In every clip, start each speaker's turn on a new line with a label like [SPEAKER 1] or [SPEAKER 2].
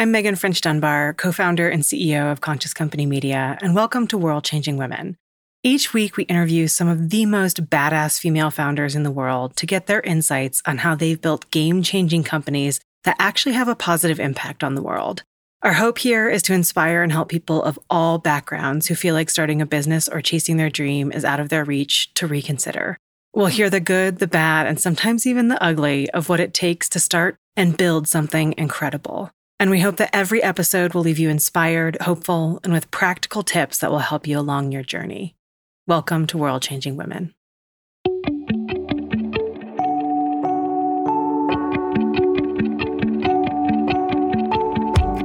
[SPEAKER 1] I'm Meghan French Dunbar, co founder and CEO of Conscious Company Media, and welcome to World Changing Women. Each week, we interview some of the most badass female founders in the world to get their insights on how they've built game changing companies that actually have a positive impact on the world. Our hope here is to inspire and help people of all backgrounds who feel like starting a business or chasing their dream is out of their reach to reconsider. We'll hear the good, the bad, and sometimes even the ugly of what it takes to start and build something incredible. And we hope that every episode will leave you inspired, hopeful, and with practical tips that will help you along your journey. Welcome to World Changing Women.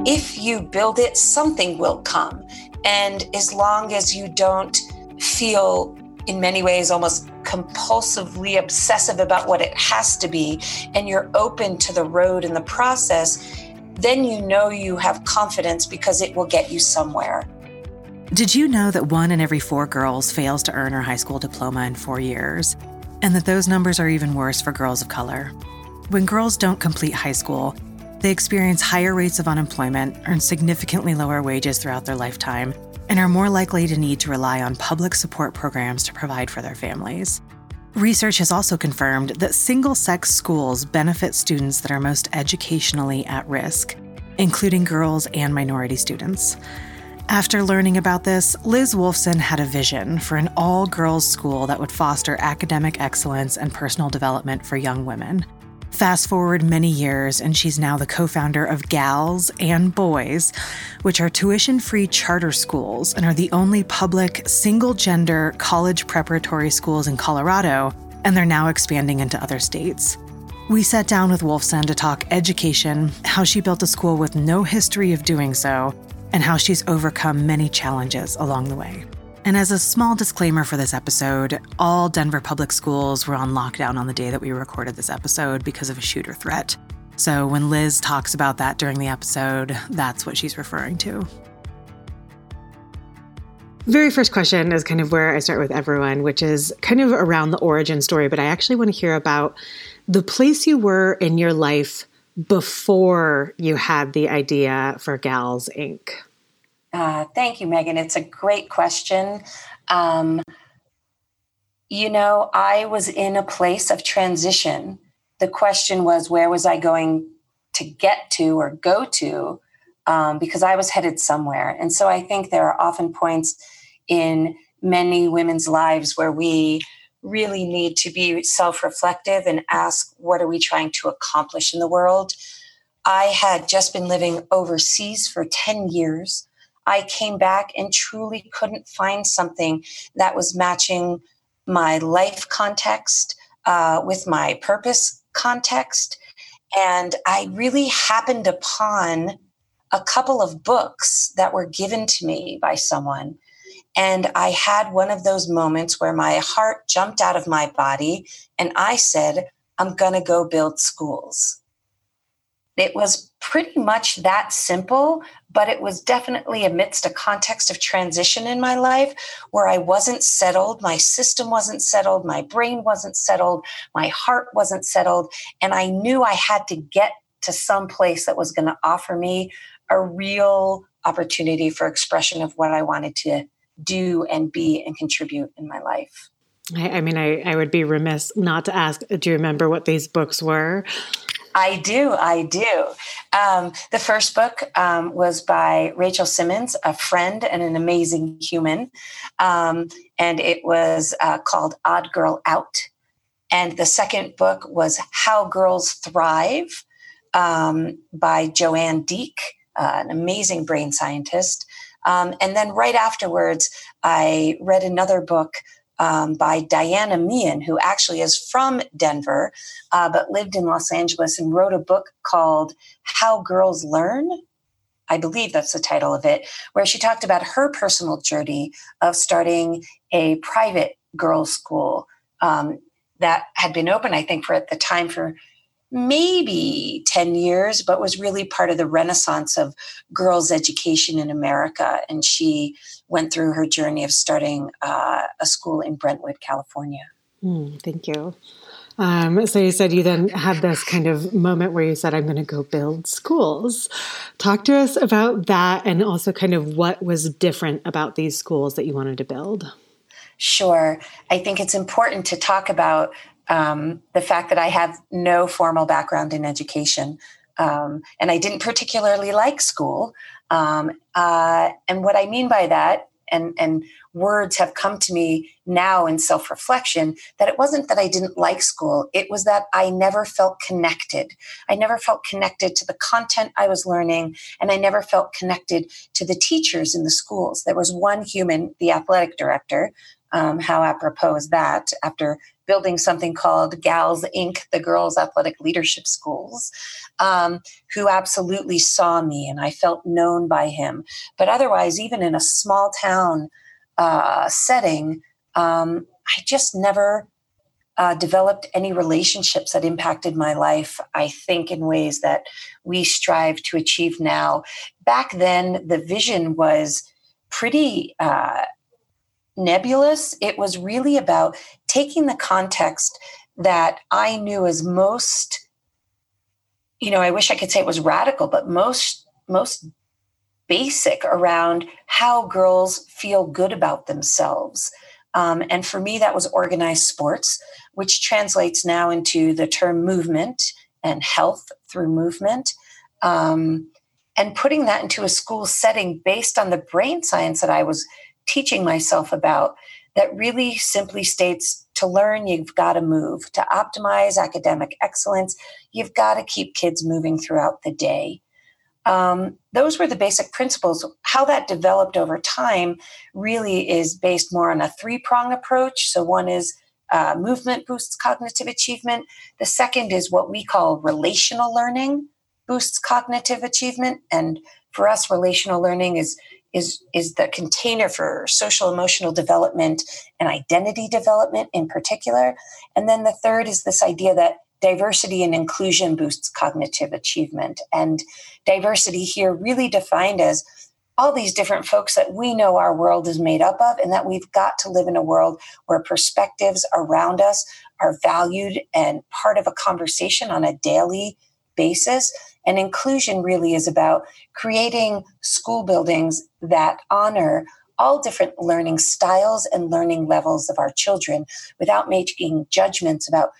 [SPEAKER 2] If you build it, something will come. And as long as you don't feel, in many ways, almost compulsively obsessive about what it has to be, and you're open to the road and the process, then you know you have confidence because it will get you somewhere.
[SPEAKER 1] Did you know that one in every four girls fails to earn her high school diploma in four years? And that those numbers are even worse for girls of color. When girls don't complete high school, they experience higher rates of unemployment, earn significantly lower wages throughout their lifetime, and are more likely to need to rely on public support programs to provide for their families. Research has also confirmed that single sex schools benefit students that are most educationally at risk, including girls and minority students. After learning about this, Liz Wolfson had a vision for an all girls school that would foster academic excellence and personal development for young women. Fast forward many years, and she's now the co founder of Gals and Boys, which are tuition free charter schools and are the only public single gender college preparatory schools in Colorado, and they're now expanding into other states. We sat down with Wolfson to talk education, how she built a school with no history of doing so, and how she's overcome many challenges along the way. And as a small disclaimer for this episode, all Denver public schools were on lockdown on the day that we recorded this episode because of a shooter threat. So when Liz talks about that during the episode, that's what she's referring to. Very first question is kind of where I start with everyone, which is kind of around the origin story, but I actually want to hear about the place you were in your life before you had the idea for Gals Inc.
[SPEAKER 2] Uh, thank you, Meghan. It's a great question. Um, you know, I was in a place of transition. The question was, where was I going to get to or go to? Um, because I was headed somewhere. And so I think there are often points in many women's lives where we really need to be self reflective and ask, what are we trying to accomplish in the world? I had just been living overseas for 10 years. I came back and truly couldn't find something that was matching my life context uh, with my purpose context. And I really happened upon a couple of books that were given to me by someone. And I had one of those moments where my heart jumped out of my body and I said, I'm going to go build schools. It was pretty much that simple, but it was definitely amidst a context of transition in my life where I wasn't settled. My system wasn't settled. My brain wasn't settled. My heart wasn't settled. And I knew I had to get to some place that was going to offer me a real opportunity for expression of what I wanted to do and be and contribute in my life.
[SPEAKER 1] I, I mean, I, I would be remiss not to ask do you remember what these books were?
[SPEAKER 2] I do. I do. Um, the first book um, was by Rachel Simmons, a friend and an amazing human. Um, and it was uh, called Odd Girl Out. And the second book was How Girls Thrive um, by Joanne Deak, uh, an amazing brain scientist. Um, and then right afterwards, I read another book um, by Diana Meehan, who actually is from Denver, uh, but lived in Los Angeles and wrote a book called How Girls Learn. I believe that's the title of it, where she talked about her personal journey of starting a private girls' school um, that had been open, I think, for at the time for maybe 10 years, but was really part of the renaissance of girls' education in America. And she went through her journey of starting uh, a school in Brentwood, California.
[SPEAKER 1] Mm, thank you. Um, so you said you then had this kind of moment where you said, I'm going to go build schools. Talk to us about that and also kind of what was different about these schools that you wanted to build.
[SPEAKER 2] Sure. I think it's important to talk about um, the fact that I have no formal background in education. Um, and I didn't particularly like school. Um, uh, and what I mean by that, and, and words have come to me now in self reflection, that it wasn't that I didn't like school, it was that I never felt connected. I never felt connected to the content I was learning, and I never felt connected to the teachers in the schools. There was one human, the athletic director, um, how apropos that after building something called Gals Inc., the Girls Athletic Leadership Schools, um, who absolutely saw me and I felt known by him. But otherwise, even in a small town uh, setting, um, I just never uh, developed any relationships that impacted my life, I think, in ways that we strive to achieve now. Back then, the vision was pretty. Uh, nebulous. It was really about taking the context that I knew as most, you know, I wish I could say it was radical, but most, most basic around how girls feel good about themselves. Um, and for me, that was organized sports, which translates now into the term movement and health through movement. Um, and putting that into a school setting based on the brain science that I was teaching myself about that really simply states to learn, you've got to move. To optimize academic excellence, you've got to keep kids moving throughout the day. Um, those were the basic principles. How that developed over time really is based more on a three prong approach. So, one is uh, movement boosts cognitive achievement, the second is what we call relational learning boosts cognitive achievement. And for us, relational learning is is is the container for social emotional development and identity development in particular. And then the third is this idea that diversity and inclusion boosts cognitive achievement. And diversity here really defined as all these different folks that we know our world is made up of and that we've got to live in a world where perspectives around us are valued and part of a conversation on a daily basis and inclusion really is about creating school buildings that honor all different learning styles and learning levels of our children without making judgments about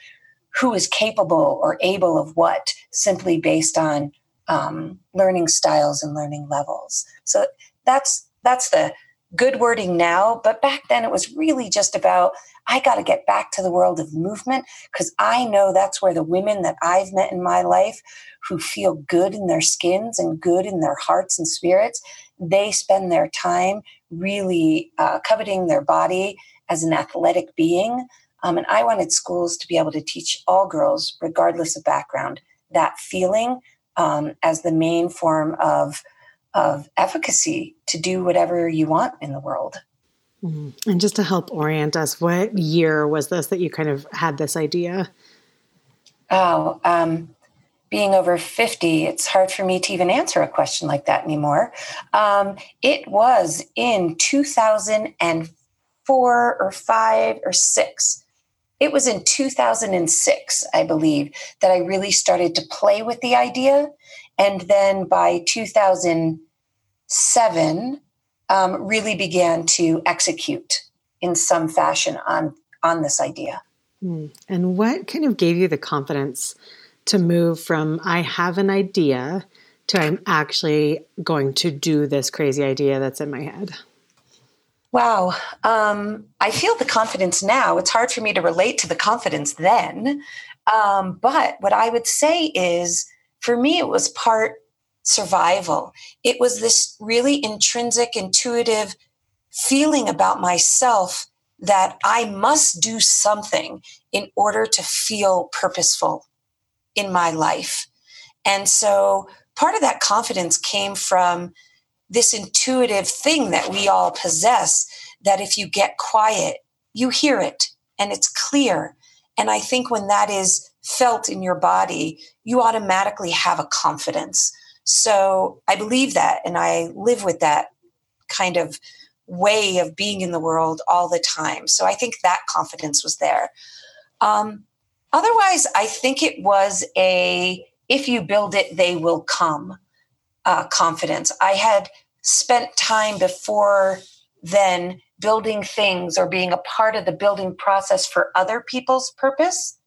[SPEAKER 2] who is capable or able of what simply based on um, learning styles and learning levels. So that's that's the good wording now, but back then it was really just about I got to get back to the world of movement because I know that's where the women that I've met in my life who feel good in their skins and good in their hearts and spirits, they spend their time really uh, coveting their body as an athletic being. Um, and I wanted schools to be able to teach all girls, regardless of background, that feeling um, as the main form of of efficacy to do whatever you want in the world.
[SPEAKER 1] Mm-hmm. And just to help orient us, what year was this that you kind of had this idea?
[SPEAKER 2] Oh, um, being over 50, it's hard for me to even answer a question like that anymore. Um, it was in 2004 or five or six. It was in 2006, I believe, that I really started to play with the idea. And then by 2007, um, really began to execute in some fashion on on this idea.
[SPEAKER 1] Hmm. And what kind of gave you the confidence to move from I have an idea to I'm actually going to do this crazy idea that's in my head?
[SPEAKER 2] Wow. Um, I feel the confidence now. It's hard for me to relate to the confidence then. Um, but what I would say is for me, it was part survival. It was this really intrinsic, intuitive feeling about myself that I must do something in order to feel purposeful in my life. And so part of that confidence came from this intuitive thing that we all possess that if you get quiet, you hear it and it's clear. And I think when that is felt in your body, you automatically have a confidence. So I believe that and I live with that kind of way of being in the world all the time. So I think that confidence was there. Um, otherwise, I think it was a if you build it, they will come uh, confidence. I had spent time before then building things or being a part of the building process for other people's purpose.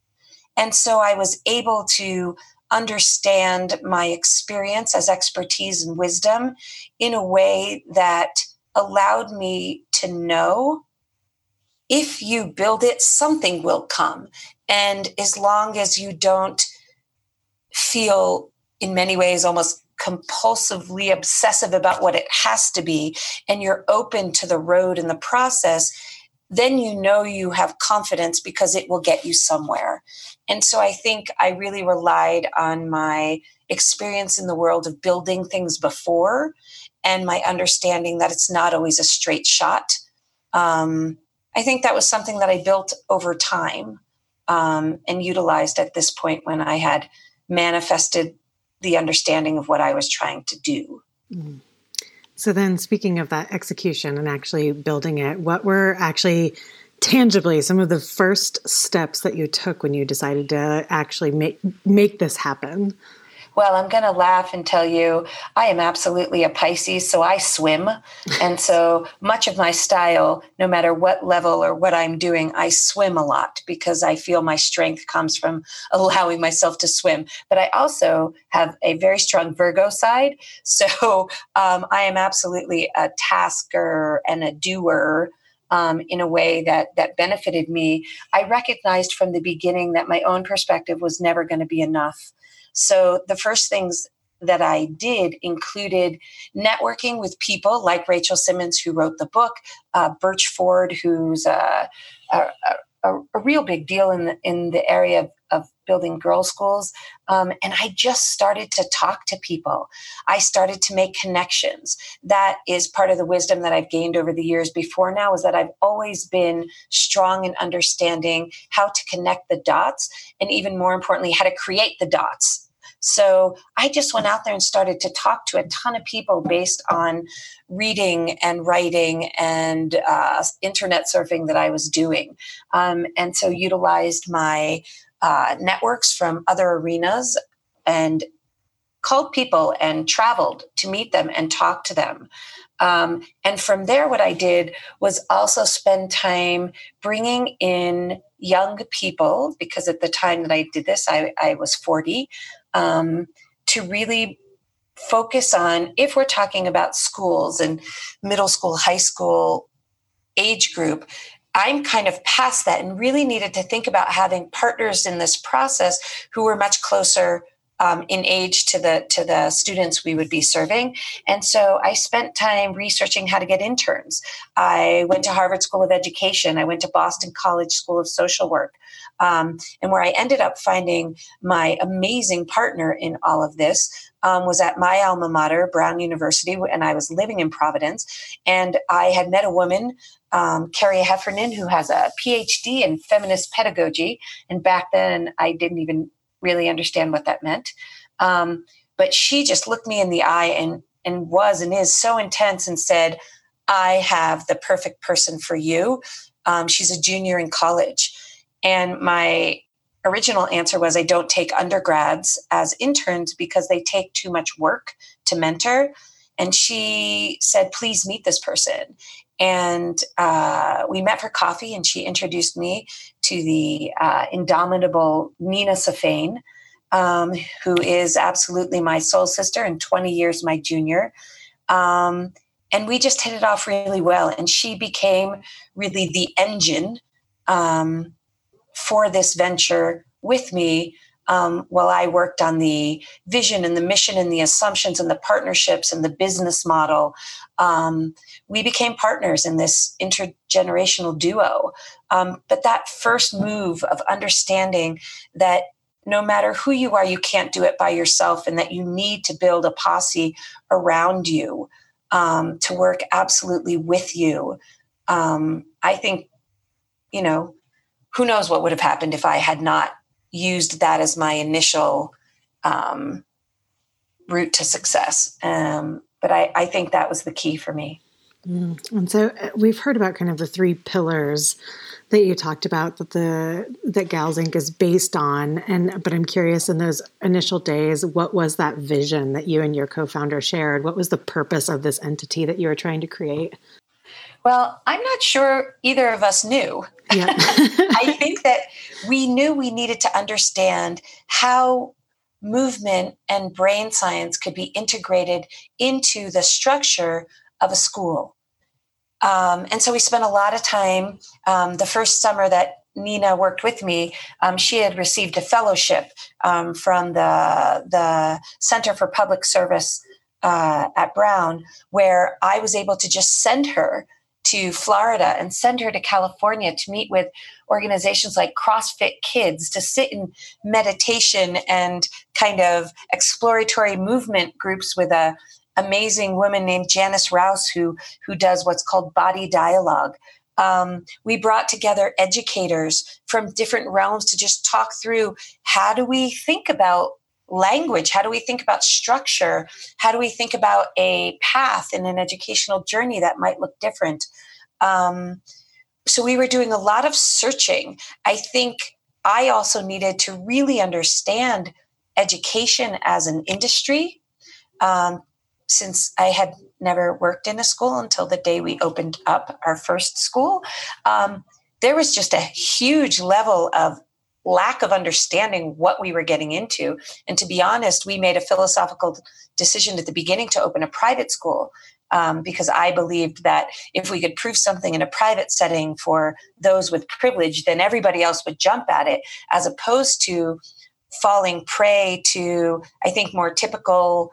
[SPEAKER 2] And so I was able to understand my experience as expertise and wisdom in a way that allowed me to know if you build it, something will come. And as long as you don't feel, in many ways, almost compulsively obsessive about what it has to be, and you're open to the road and the process, then you know you have confidence because it will get you somewhere. And so I think I really relied on my experience in the world of building things before and my understanding that it's not always a straight shot. Um, I think that was something that I built over time um, and utilized at this point when I had manifested the understanding of what I was trying to do. Mm-hmm.
[SPEAKER 1] So then, speaking of that execution and actually building it, what were actually tangibly some of the first steps that you took when you decided to actually make make this happen?
[SPEAKER 2] Well, I'm going to laugh and tell you I am absolutely a Pisces, so I swim. and so much of my style, no matter what level or what I'm doing, I swim a lot because I feel my strength comes from allowing myself to swim. But I also have a very strong Virgo side. So um, I am absolutely a tasker and a doer. Um, in a way that that benefited me. I recognized from the beginning that my own perspective was never going to be enough. So the first things that I did included networking with people like Rachel Simmons, who wrote the book, uh, Birch Ford, who's a, a, a, a, real big deal in the, in the area of, of building girls' schools. Um, and I just started to talk to people. I started to make connections. That is part of the wisdom that I've gained over the years before now, is that I've always been strong in understanding how to connect the dots, and even more importantly, how to create the dots so I just went out there and started to talk to a ton of people based on reading and writing and uh, internet surfing that I was doing. Um, and so utilized my uh, networks from other arenas and called people and traveled to meet them and talk to them. Um, and from there, what I did was also spend time bringing in young people, because at the time that I did this, I, I was 40, um, to really focus on if we're talking about schools and middle school, high school age group. I'm kind of past that and really needed to think about having partners in this process who were much closer um, in age to the to the students we would be serving. And so i spent time researching how to get interns. I went to harvard school of education. I went to boston college school of social work um, and where i ended up finding my amazing partner in all of this um, was at my alma mater brown university and i was living in providence and i had met a woman um, Carrie Heffernan, who has a PhD in feminist pedagogy. And back then, I didn't even really understand what that meant. Um, but she just looked me in the eye and and was and is so intense and said, "I have the perfect person for you." Um, she's a junior in college, and my original answer was, "I don't take undergrads as interns because they take too much work to mentor." And she said, "Please meet this person." And uh, we met for coffee, and she introduced me to the uh, indomitable Nina Safane, um, who is absolutely my soul sister and 20 years my junior. Um, and we just hit it off really well. And she became really the engine um, for this venture with me um, while I worked on the vision and the mission and the assumptions and the partnerships and the business model. Um, we became partners in this intergenerational duo. Um, but that first move of understanding that no matter who you are, you can't do it by yourself, and that you need to build a posse around you um, to work absolutely with you. Um, I think, you know, who knows what would have happened if I had not used that as my initial um, route to success. Um, but I, I think that was the key for me.
[SPEAKER 1] Mm. And so uh, we've heard about kind of the three pillars that you talked about that the that Gals Inc. is based on. And but I'm curious in those initial days, what was that vision that you and your co-founder shared? What was the purpose of this entity that you were trying to create?
[SPEAKER 2] Well, I'm not sure either of us knew. Yeah. I think that we knew we needed to understand how movement and brain science could be integrated into the structure of a school. Um, and so we spent a lot of time. Um, the first summer that Nina worked with me, um, she had received a fellowship um, from the the Center for Public Service uh, at Brown, where I was able to just send her to Florida and send her to California to meet with organizations like CrossFit Kids to sit in meditation and kind of exploratory movement groups with a amazing woman named Janice Rouse who who does what's called body dialogue. Um, we brought together educators from different realms to just talk through how do we think about language. How do we think about structure? How do we think about a path in an educational journey that might look different? Um, so we were doing a lot of searching. I think i also needed to really understand education as an industry um, since I had never worked in a school until the day we opened up our first school, um, there was just a huge level of lack of understanding what we were getting into. And to be honest, we made a philosophical decision at the beginning to open a private school um, because I believed that if we could prove something in a private setting for those with privilege, then everybody else would jump at it, as opposed to falling prey to, I think, more typical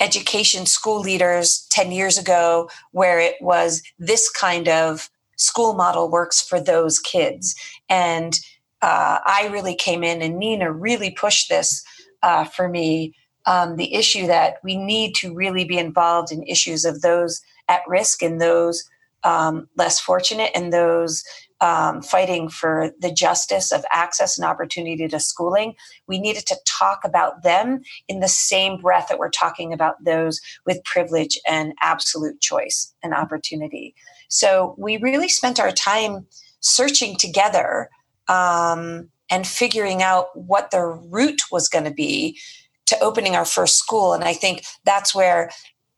[SPEAKER 2] education school leaders 10 years ago where it was this kind of school model works for those kids. And uh, I really came in, and Nina really pushed this uh, for me um, the issue that we need to really be involved in issues of those at risk and those um, less fortunate and those um, fighting for the justice of access and opportunity to schooling, we needed to talk about them in the same breath that we're talking about those with privilege and absolute choice and opportunity. So we really spent our time searching together um, and figuring out what the route was going to be to opening our first school. And I think that's where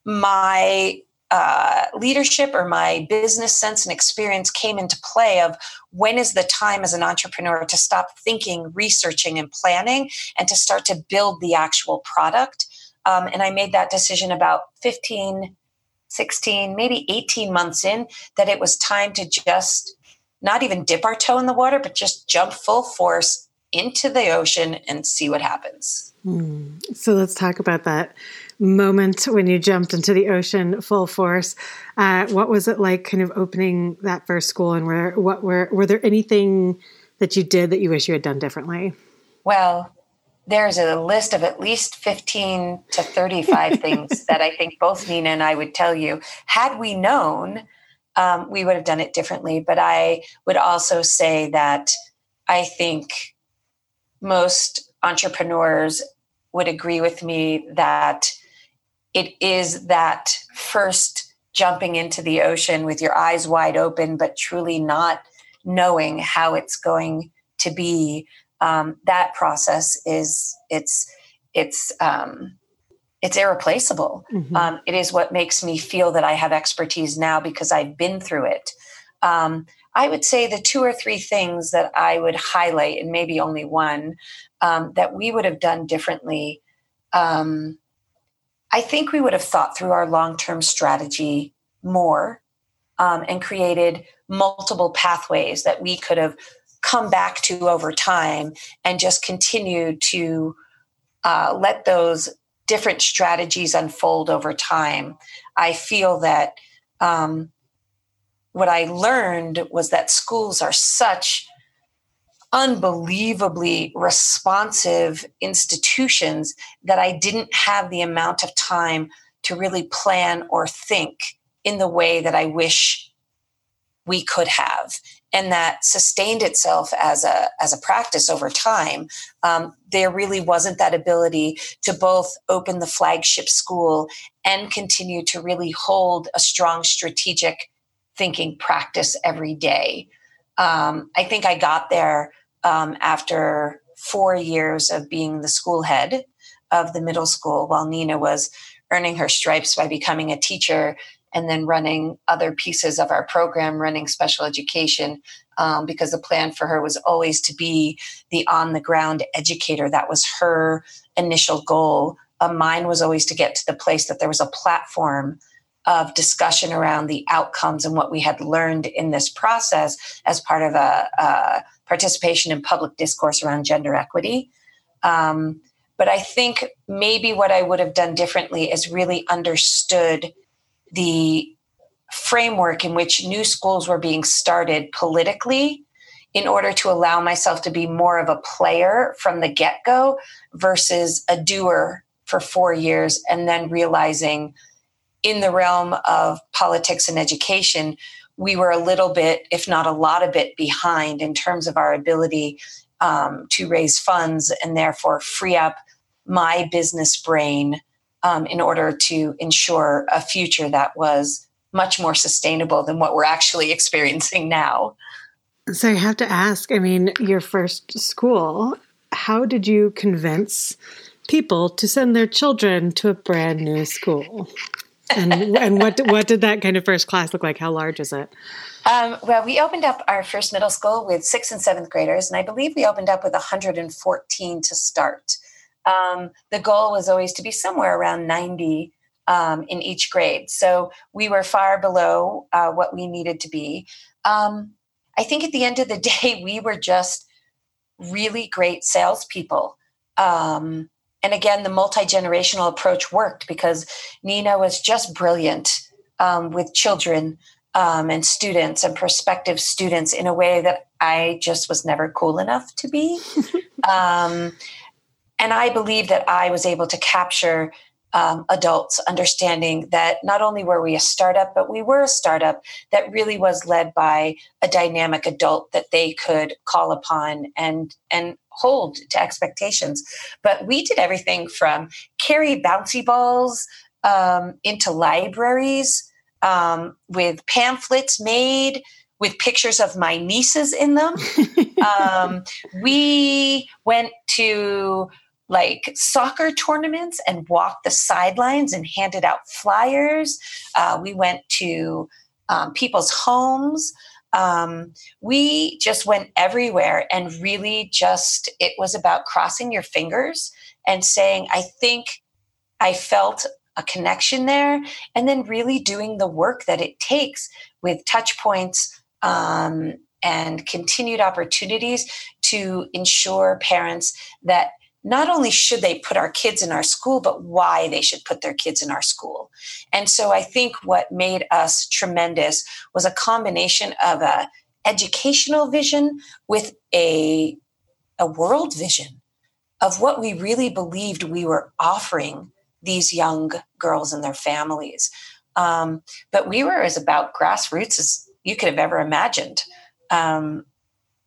[SPEAKER 2] my uh, leadership or my business sense and experience came into play of when is the time as an entrepreneur to stop thinking researching and planning and to start to build the actual product um, and i made that decision about 15 16 maybe 18 months in that it was time to just not even dip our toe in the water but just jump full force into the ocean and see what happens
[SPEAKER 1] hmm. so let's talk about that moment when you jumped into the ocean full force. Uh, what was it like, kind of opening that first school, and were what were were there anything that you did that you wish you had done differently?
[SPEAKER 2] Well, there's a list of at least 15 to 35 things that I think both Nina and I would tell you. Had we known, um, we would have done it differently. But I would also say that I think most entrepreneurs would agree with me that it is that first jumping into the ocean with your eyes wide open, but truly not knowing how it's going to be. Um, that process is it's it's um, it's irreplaceable. Mm-hmm. Um, it is what makes me feel that I have expertise now because I've been through it. Um, I would say the two or three things that I would highlight, and maybe only one, um, that we would have done differently. Um, I think we would have thought through our long term strategy more um, and created multiple pathways that we could have come back to over time and just continue to uh, let those different strategies unfold over time. I feel that um, what I learned was that schools are such unbelievably responsive institutions that I didn't have the amount of time to really plan or think in the way that I wish we could have and that sustained itself as a as a practice over time um, there really wasn't that ability to both open the flagship school and continue to really hold a strong strategic thinking practice every day. Um, i think i got there um, after four years of being the school head of the middle school while nina was earning her stripes by becoming a teacher and then running other pieces of our program, running special education, um, because the plan for her was always to be the on the ground educator. That was her initial goal. Uh, mine was always to get to the place that there was a platform of discussion around the outcomes and what we had learned in this process as part of a, a participation in public discourse around gender equity. Um, but I think maybe what I would have done differently is really understood the framework in which new schools were being started politically in order to allow myself to be more of a player from the get go versus a doer for four years and then realizing in the realm of politics and education, we were a little bit, if not a lot of bit, behind in terms of our ability um, to raise funds and therefore free up my business brain um, in order to ensure a future that was much more sustainable than what we're actually experiencing now.
[SPEAKER 3] So I have to ask I mean, your first school, how did you convince people to send their children to a brand new school? and and what what did that kind of first class look like? How large is it?
[SPEAKER 2] Um, well, we opened up our first middle school with sixth and seventh graders, and I believe we opened up with 114 to start. Um, the goal was always to be somewhere around 90 um, in each grade. So we were far below uh, what we needed to be. Um, I think at the end of the day, we were just really great salespeople. Um, and again, the multi generational approach worked because Nina was just brilliant um, with children um, and students and prospective students in a way that I just was never cool enough to be. and I believe that I was able to capture um, adults understanding that not only were we a startup, but we were a startup that really was led by a dynamic adult that they could call upon and and hold to expectations. But we did everything from carry bouncy balls um, into libraries um, with pamphlets made with pictures of my nieces in them. um, we went to like soccer tournaments and walked the sidelines and handed out flyers. Uh, we went to um, people's homes. Um, we just went everywhere and really just, it was about crossing your fingers and saying, I think I felt a connection there, and then really doing the work that it takes with touch points um, and continued opportunities to ensure parents that not only should they put our kids in our school, but why they should put their kids in our school. And so I think what made us tremendous was a combination of a educational vision with a, a world vision of what we really believed we were offering these young girls and their families. Um, but we were as about grassroots as you could have ever imagined. Um,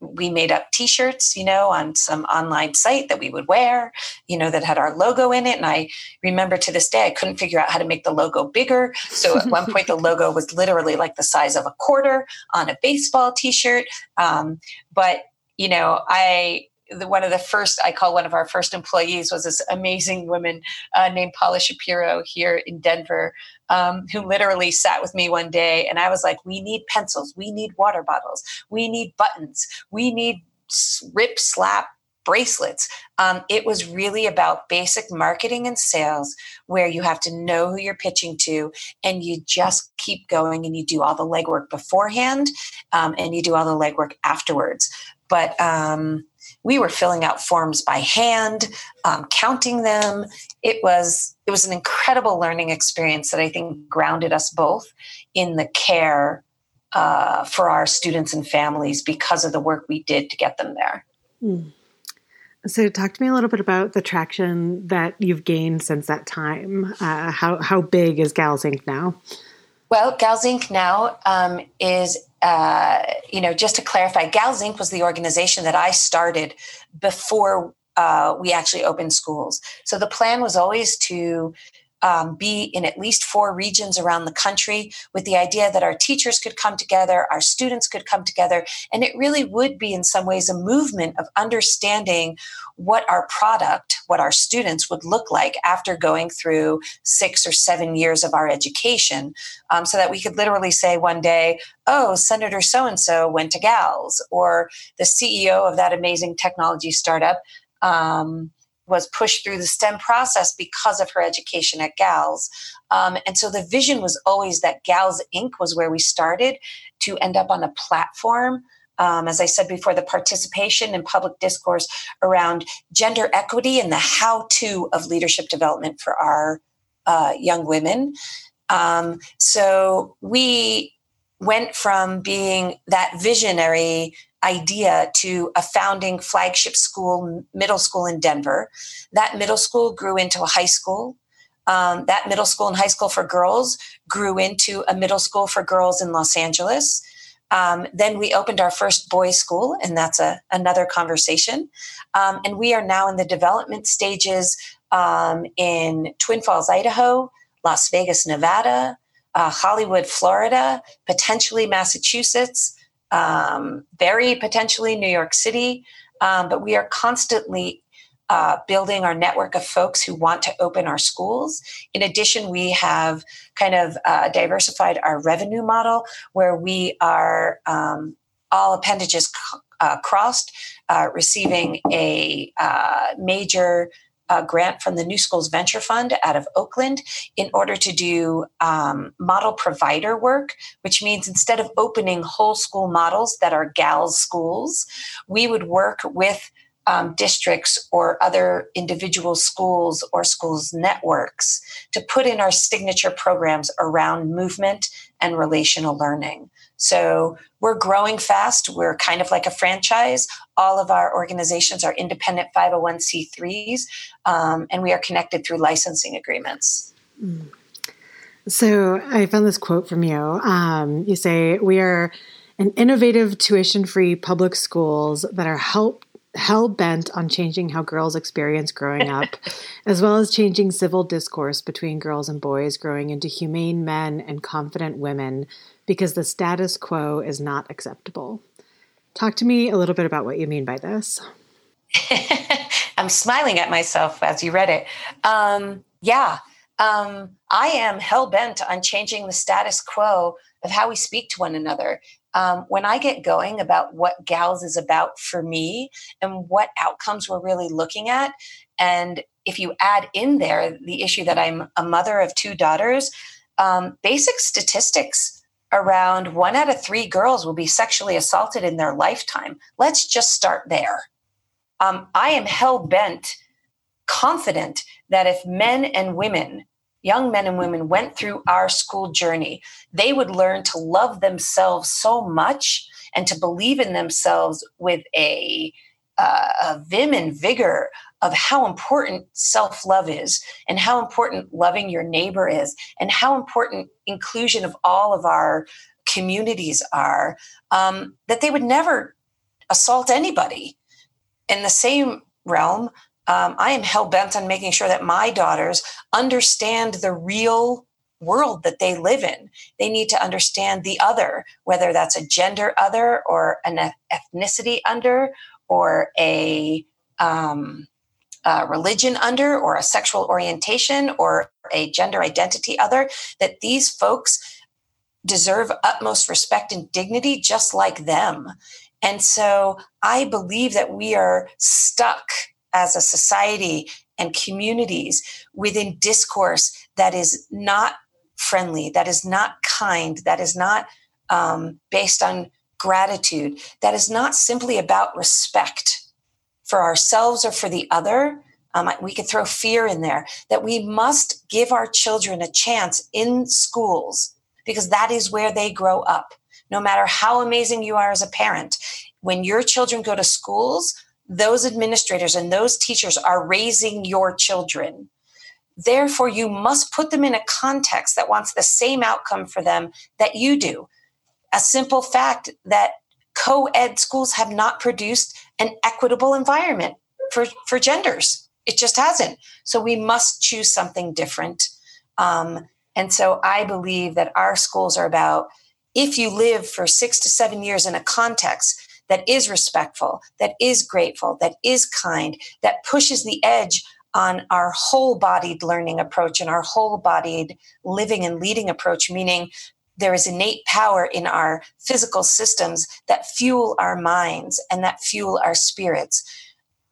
[SPEAKER 2] we made up t-shirts you know on some online site that we would wear you know that had our logo in it. And i remember to this day i couldn't figure out how to make the logo bigger. So at one point the logo was literally like the size of a quarter on a baseball t-shirt. Um, but you know i the, one of the first i call one of our first employees was this amazing woman uh, named paula shapiro here in denver um, who literally sat with me one day and i was like we need pencils we need water bottles we need buttons we need rip slap bracelets. Um, it was really about basic marketing and sales where you have to know who you're pitching to and you just keep going and you do all the legwork beforehand um, and you do all the legwork afterwards. But um, we were filling out forms by hand, um, counting them. It was it was an incredible learning experience that I think grounded us both in the care uh, for our students and families because of the work we did to get them there. Mm.
[SPEAKER 3] So, talk to me a little bit about the traction that you've gained since that time. Uh, how how big is Gals Inc. now?
[SPEAKER 2] Well, Gals Inc. now um, is uh, you know, just to clarify, Gals Inc. was the organization that I started before uh, we actually opened schools. So the plan was always to um, be in at least four regions around the country with the idea that our teachers could come together, our students could come together, and it really would be, in some ways, a movement of understanding what our product, what our students would look like after going through six or seven years of our education, um, so that we could literally say one day, oh, Senator so and so went to GALS, or the CEO of that amazing technology startup. Um, was pushed through the STEM process because of her education at GALS. Um, and so the vision was always that GALS Inc. was where we started to end up on a platform. Um, as I said before, the participation in public discourse around gender equity and the how to of leadership development for our uh, young women. Um, so we went from being that visionary idea to a founding flagship school, middle school in Denver. That middle school grew into a high school. Um, that middle school and high school for girls grew into a middle school for girls in Los Angeles. Um, then we opened our first boys' school, and that's a, another conversation. Um, and we are now in the development stages um, in Twin Falls, Idaho, Las Vegas, Nevada, uh, Hollywood, Florida, potentially Massachusetts, um, very potentially New York City. Um, but we are constantly uh, building our network of folks who want to open our schools. In addition, we have kind of uh, diversified our revenue model where we are um, all appendages uh, crossed, uh, receiving a uh, major a grant from the New Schools Venture Fund out of Oakland in order to do um, model provider work, which means instead of opening whole school models that are GALS schools, we would work with um, districts or other individual schools or schools networks to put in our signature programs around movement and relational learning. So we're growing fast. We're kind of like a franchise. All of our organizations are independent 501c3s, um, and we are connected through licensing agreements.
[SPEAKER 3] So I found this quote from you. Um, you say, We are an innovative tuition free public schools that are help hell bent on changing how girls experience growing up, as well as changing civil discourse between girls and boys growing into humane men and confident women because the status quo is not acceptable. Talk to me a little bit about what you mean by this.
[SPEAKER 2] I'm smiling at myself as you read it. Um, yeah, um, I am hell bent on changing the status quo of how we speak to one another. Um, when I get going about what GALS is about for me and what outcomes we're really looking at, and if you add in there the issue that I'm a mother of two daughters, um, basic statistics around one out of three girls will be sexually assaulted in their lifetime. Let's just start there. Um, I am hell bent, confident that if men and women, young men and women, went through our school journey, they would learn to love themselves so much and to believe in themselves with a, uh, a vim and vigor of how important self love is and how important loving your neighbor is and how important inclusion of all of our communities are, um, that they would never assault anybody. In the same realm, um, I am hell bent on making sure that my daughters understand the real world that they live in. They need to understand the other, whether that's a gender other or an ethnicity under or a um, uh, religion under or a sexual orientation or a gender identity other, that these folks deserve utmost respect and dignity just like them. And so I believe that we are stuck as a society and communities within discourse that is not friendly, that is not kind, that is not um, based on gratitude, that is not simply about respect for ourselves or for the other. Um, we could throw fear in there that we must give our children a chance in schools because that is where they grow up. No matter how amazing you are as a parent, when your children go to schools, those administrators and those teachers are raising your children. Therefore, you must put them in a context that wants the same outcome for them that you do. a simple fact that co ed schools have not produced an equitable environment for, for genders. It just hasn't. So we must choose something different. Um, and so I believe that our schools are about if you live for six to seven years in a context that is respectful, that is grateful, that is kind, that pushes the edge on our whole bodied learning approach and our whole bodied living and leading approach, meaning there is innate power in our physical systems that fuel our minds and that fuel our spirits.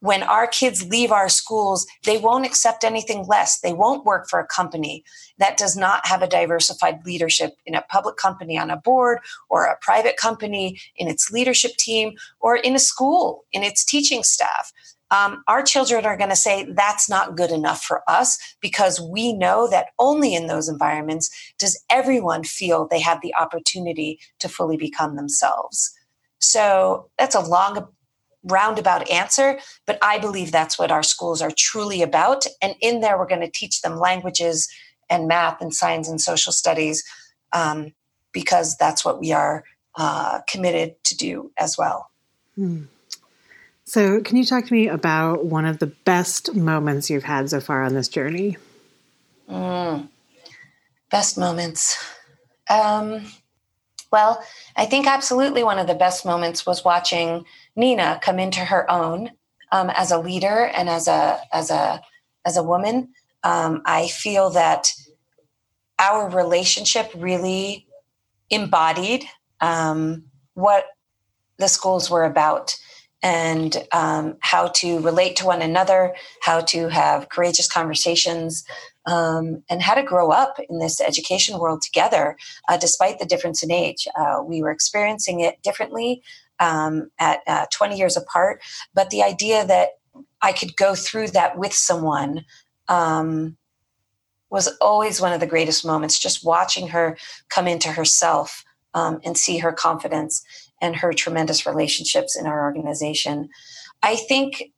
[SPEAKER 2] When our kids leave our schools, they won't accept anything less. They won't work for a company that does not have a diversified leadership in a public company on a board or a private company in its leadership team or in a school in its teaching staff um, our children are going to say that's not good enough for us because we know that only in those environments does everyone feel they have the opportunity to fully become themselves. So that's a long, roundabout answer, but I believe that's what our schools are truly about. And in there, we're going to teach them languages and math and science and social studies um, because that's what we are uh, committed to do as well.
[SPEAKER 3] Hmm. So, can you talk to me about one of the best moments you've had so far on this journey?
[SPEAKER 2] Mm, best moments. Um, well, I think absolutely one of the best moments was watching Nina come into her own um, as a leader and as a as a as a woman. Um, I feel that our relationship really embodied um, what the schools were about and um, how to relate to one another, how to have courageous conversations, um, and how to grow up in this education world together, uh, despite the difference in age. Uh, we were experiencing it differently um, at uh, 20 years apart, but the idea that I could go through that with someone um, was always one of the greatest moments. Just watching her come into herself um, and see her confidence and her tremendous relationships in our organization. I think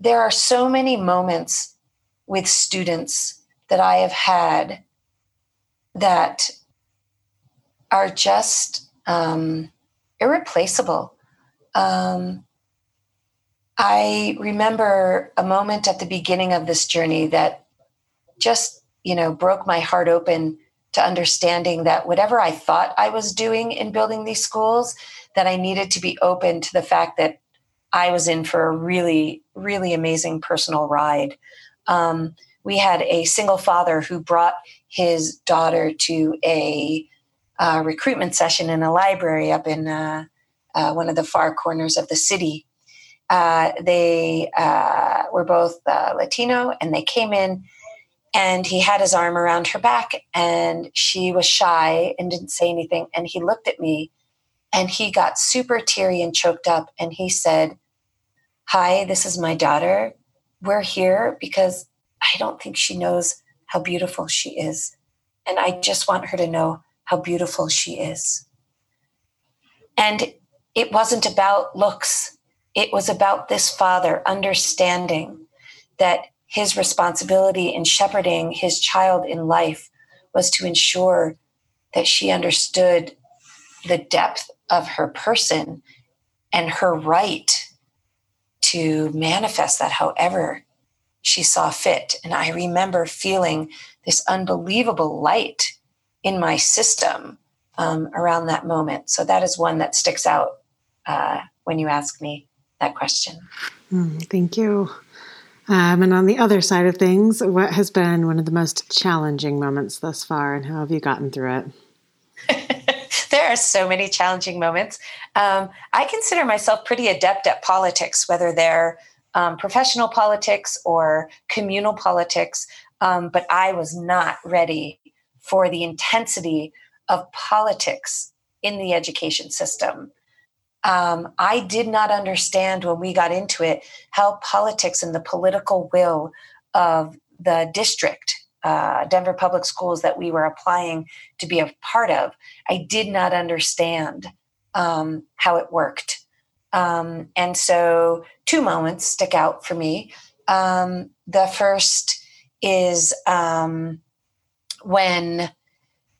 [SPEAKER 2] there are so many moments with students that I have had that are just um, irreplaceable. Um, I remember a moment at the beginning of this journey that just, you know, broke my heart open to understanding that whatever I thought I was doing in building these schools, that I needed to be open to the fact that I was in for a really, really amazing personal ride. Um, we had a single father who brought his daughter to a uh, recruitment session in a library up in uh, uh, one of the far corners of the city. Uh, they uh, were both uh, Latino and they came in and he had his arm around her back and she was shy and didn't say anything. And he looked at me and he got super teary and choked up. And he said hi this is my daughter. We're here because i don't think she knows how beautiful she is. And i just want her to know how beautiful she is. And it wasn't about looks. It was about this father understanding that his responsibility in shepherding his child in life was to ensure that she understood the depth of her person and her right to manifest that however she saw fit. And I remember feeling this unbelievable light in my system um, around that moment. So that is one that sticks out uh, when you ask me that question.
[SPEAKER 3] Mm, thank you. Um, and on the other side of things, what has been one of the most challenging moments thus far, and how have you gotten through
[SPEAKER 2] it? there are so many challenging moments. Um, I consider myself pretty adept at politics, whether they're um, professional politics or communal politics, um, but I was not ready for the intensity of politics in the education system um, I did not understand when we got into it how politics and the political will of the district, uh, Denver Public Schools, that we were applying to be a part of, I did not understand um, how it worked. Um, and so, two moments stick out for me. Um, the first is um, when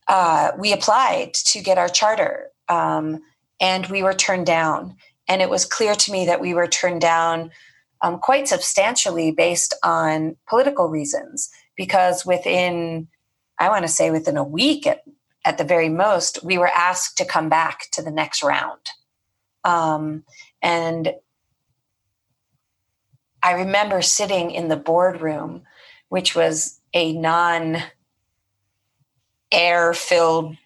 [SPEAKER 2] uh, we applied to get our charter um, and we were turned down. And it was clear to me that we were turned down um, quite substantially based on political reasons, because within, I want to say, within a week at, at the very most, we were asked to come back to the next round. Um, and I remember sitting in the boardroom, which was a non air filled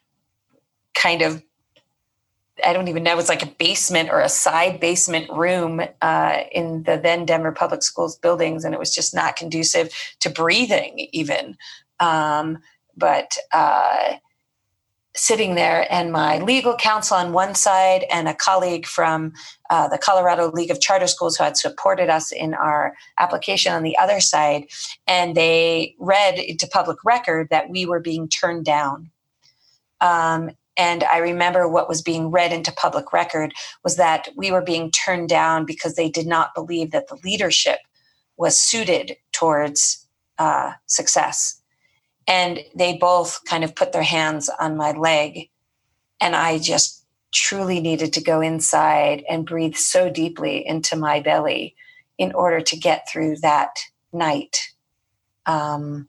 [SPEAKER 2] kind of I don't even know, it was like a basement or a side basement room uh, in the then Denver Public Schools buildings, and it was just not conducive to breathing, even. Um, but uh, sitting there, and my legal counsel on one side, and a colleague from uh, the Colorado League of Charter Schools who had supported us in our application on the other side, and they read into public record that we were being turned down. Um, and I remember what was being read into public record was that we were being turned down because they did not believe that the leadership was suited towards uh, success. And they both kind of put their hands on my leg. And I just truly needed to go inside and breathe so deeply into my belly in order to get through that night. Um,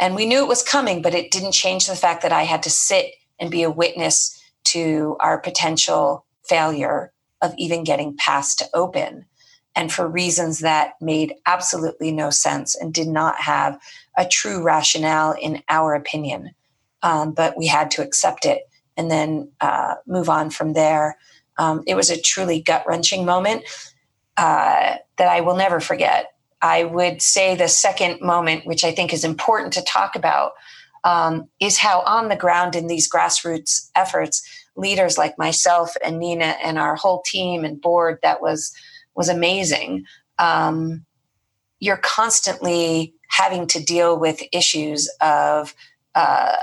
[SPEAKER 2] and we knew it was coming, but it didn't change the fact that I had to sit and be a witness to our potential failure of even getting past to open. And for reasons that made absolutely no sense and did not have a true rationale in our opinion. Um, but we had to accept it and then uh, move on from there. Um, it was a truly gut wrenching moment uh, that I will never forget. I would say the second moment, which I think is important to talk about, um, is how on the ground in these grassroots efforts, leaders like myself and Nina and our whole team and board that was was amazing. Um, you're constantly having to deal with issues of uh,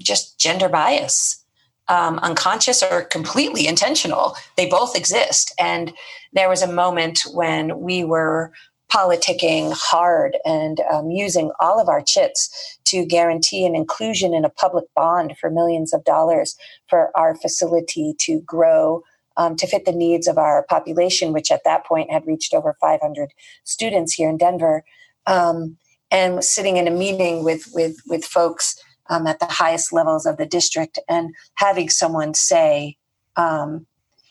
[SPEAKER 2] just gender bias, um, unconscious or completely intentional. They both exist. And there was a moment when we were politicking hard and um, using all of our chits to guarantee an inclusion in a public bond for millions of dollars for our facility to grow um, to fit the needs of our population, which at that point had reached over 500 students here in Denver. Um, and sitting in a meeting with with with folks um, at the highest levels of the district, and having someone say, um,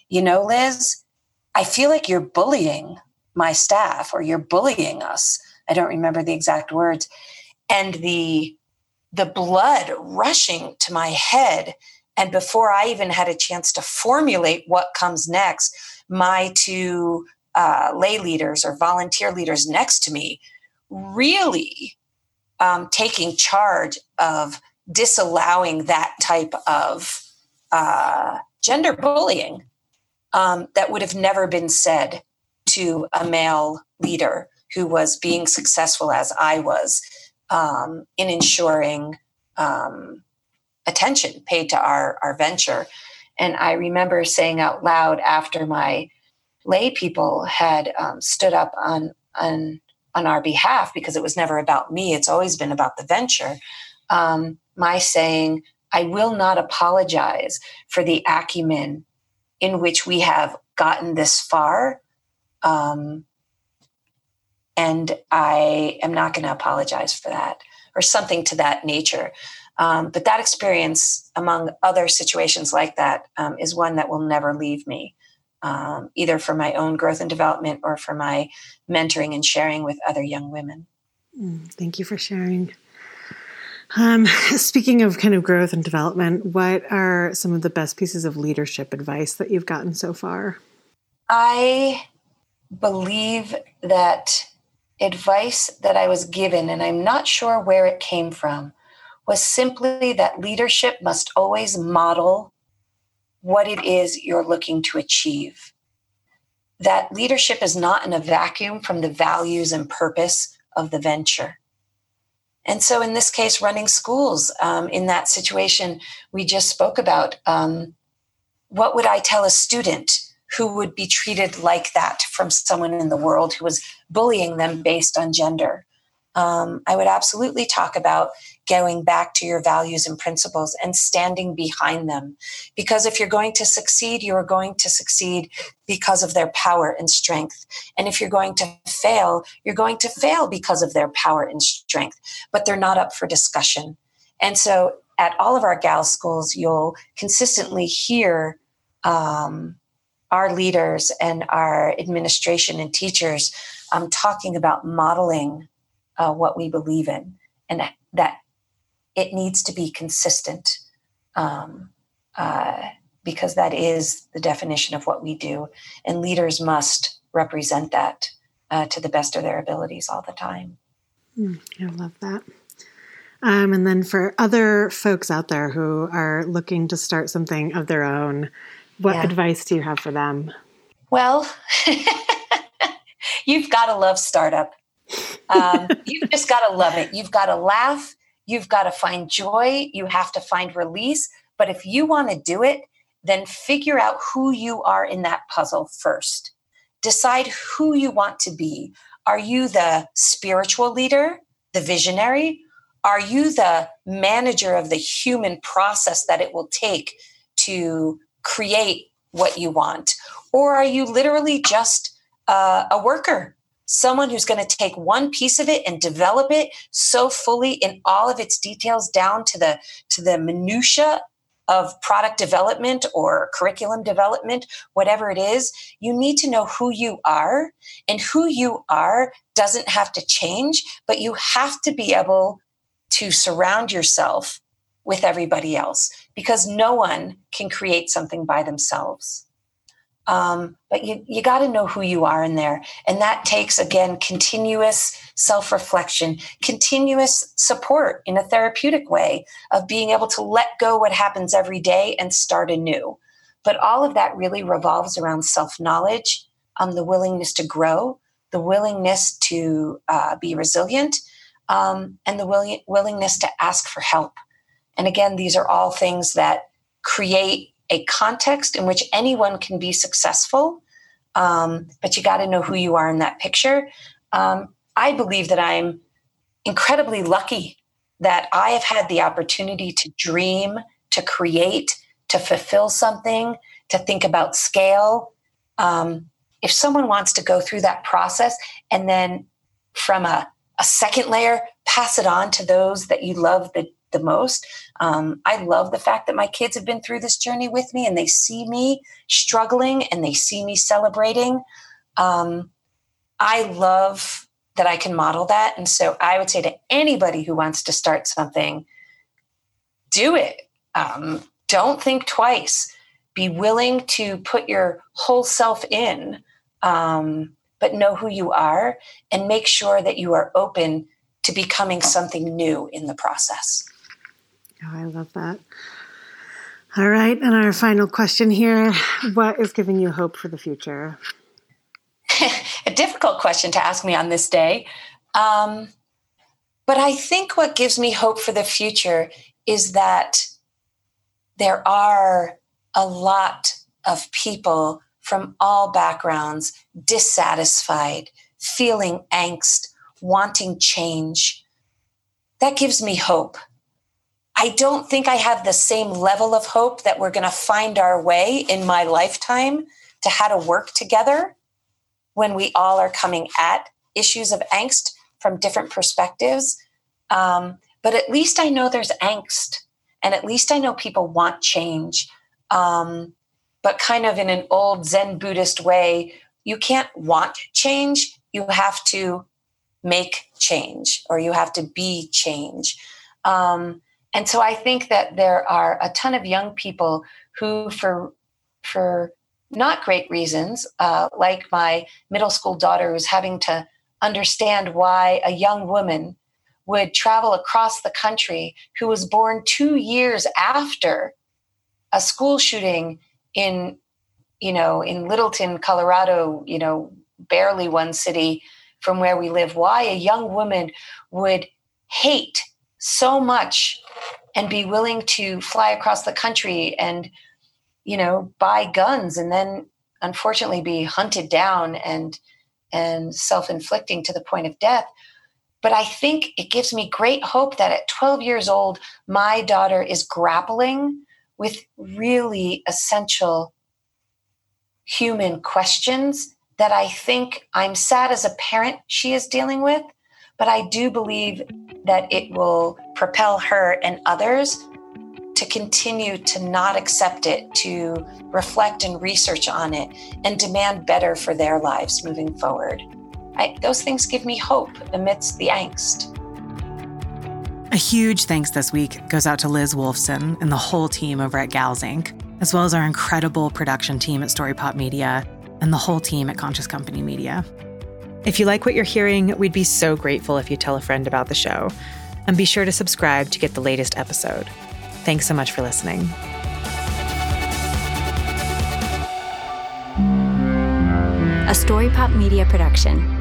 [SPEAKER 2] "You know, Liz, I feel like you're bullying my staff or you're bullying us. I don't remember the exact words. And the the blood rushing to my head and before I even had a chance to formulate what comes next, my two uh, lay leaders or volunteer leaders next to me really um, taking charge of disallowing that type of uh, gender bullying um, that would have never been said to a male leader who was being successful as I was um, in ensuring um, attention paid to our, our venture. And I remember saying out loud after my lay people had um, stood up on, on, on our behalf, because it was never about me, it's always been about the venture, um, my saying, I will not apologize for the acumen in which we have gotten this far um, and I am not going to apologize for that, or something to that nature. Um, but that experience, among other situations like that, um, is one that will never leave me, um, either for my own growth and development or for my mentoring and sharing with other young women.
[SPEAKER 3] Mm, thank you for sharing. Um, speaking of kind of growth and development, what are some of the best pieces of leadership advice that you've gotten so far?
[SPEAKER 2] I believe that advice that I was given, and I'm not sure where it came from, was simply that leadership must always model what it is you're looking to achieve. That leadership is not in a vacuum from the values and purpose of the venture. And so, in this case, running schools, um, in that situation we just spoke about, um, what would I tell a student who would be treated like that from someone in the world who was bullying them based on gender. Um, I would absolutely talk about going back to your values and principles and standing behind them. Because if you're going to succeed, you are going to succeed because of their power and strength. And if you're going to fail, you're going to fail because of their power and strength. But they're not up for discussion. And so at all of our gal schools, you'll consistently hear um, our leaders and our administration and teachers um, talking about modeling uh, what we believe in and that it needs to be consistent um, uh, because that is the definition of what we do. And leaders must represent that uh, to the best of their abilities all the time.
[SPEAKER 3] Mm, i love that. Um, and then for other folks out there who are looking to start something of their own what yeah. advice do you have for them
[SPEAKER 2] well you've got to love startup um, you've just got to love it. You've got to laugh. You've got to find joy. You have to find release. But if you want to do it, then figure out who you are in that puzzle first. Decide who you want to be. Are you the spiritual leader, the visionary? Are you the manager of the human process that it will take to create what you want? Or are you literally just uh, a worker someone who's going to take one piece of it and develop it so fully in all of its details down to the to the minutia of product development or curriculum development whatever it is you need to know who you are and who you are doesn't have to change but you have to be able to surround yourself with everybody else because no one can create something by themselves um, but you, you got to know who you are in there. And that takes, again, continuous self reflection, continuous support in a therapeutic way of being able to let go what happens every day and start anew. But all of that really revolves around self knowledge, um, the willingness to grow, the willingness to uh, be resilient, um, and the will- willingness to ask for help. And again, these are all things that create a context in which anyone can be successful, um, but you got to know who you are in that picture. Um, I believe that I'm incredibly lucky that I have had the opportunity to dream, to create, to fulfill something, to think about scale. Um, if someone wants to go through that process and then from a, a second layer, pass it on to those that you love the the most. Um, I love the fact that my kids have been through this journey with me and they see me struggling and they see me celebrating. Um, I love that I can model that. And so I would say to anybody who wants to start something, do it. Um, don't think twice. Be willing to put your whole self in, um, but know who you are and make sure that you are open to becoming something new in the process.
[SPEAKER 3] Oh, I love that. All right. And our final question here What is giving you hope for the future?
[SPEAKER 2] a difficult question to ask me on this day. Um, but I think what gives me hope for the future is that there are a lot of people from all backgrounds dissatisfied, feeling angst, wanting change. That gives me hope. I don't think I have the same level of hope that we're going to find our way in my lifetime to how to work together when we all are coming at issues of angst from different perspectives. Um, but at least I know there's angst, and at least I know people want change. Um, but kind of in an old Zen Buddhist way, you can't want change, you have to make change or you have to be change. Um, and so I think that there are a ton of young people who, for for not great reasons, uh, like my middle school daughter, who's having to understand why a young woman would travel across the country who was born two years after a school shooting in you know in littleton colorado you know barely one city from where we live why a young woman would hate so much and be willing to fly across the country and you know buy guns and then unfortunately be hunted down and and self-inflicting to the point of death. But I think it gives me great hope that at 12 years old, my daughter is grappling with really essential human questions that I think I'm sad as a parent she is dealing with, but I do believe that it will propel her and others to continue to not accept it, to reflect and research on it, and demand better for their lives moving forward. I, those things give me hope amidst the angst.
[SPEAKER 1] A huge thanks this week goes out to Liz Wolfson and the whole team over at Gals Inc., as well as our incredible production team at Story Pop Media and the whole team at Conscious Company Media. If you like what you're hearing, we'd be so grateful if you tell a friend about the show. And be sure to subscribe to get the latest episode. Thanks so much for listening.
[SPEAKER 4] A Story Pop Media production.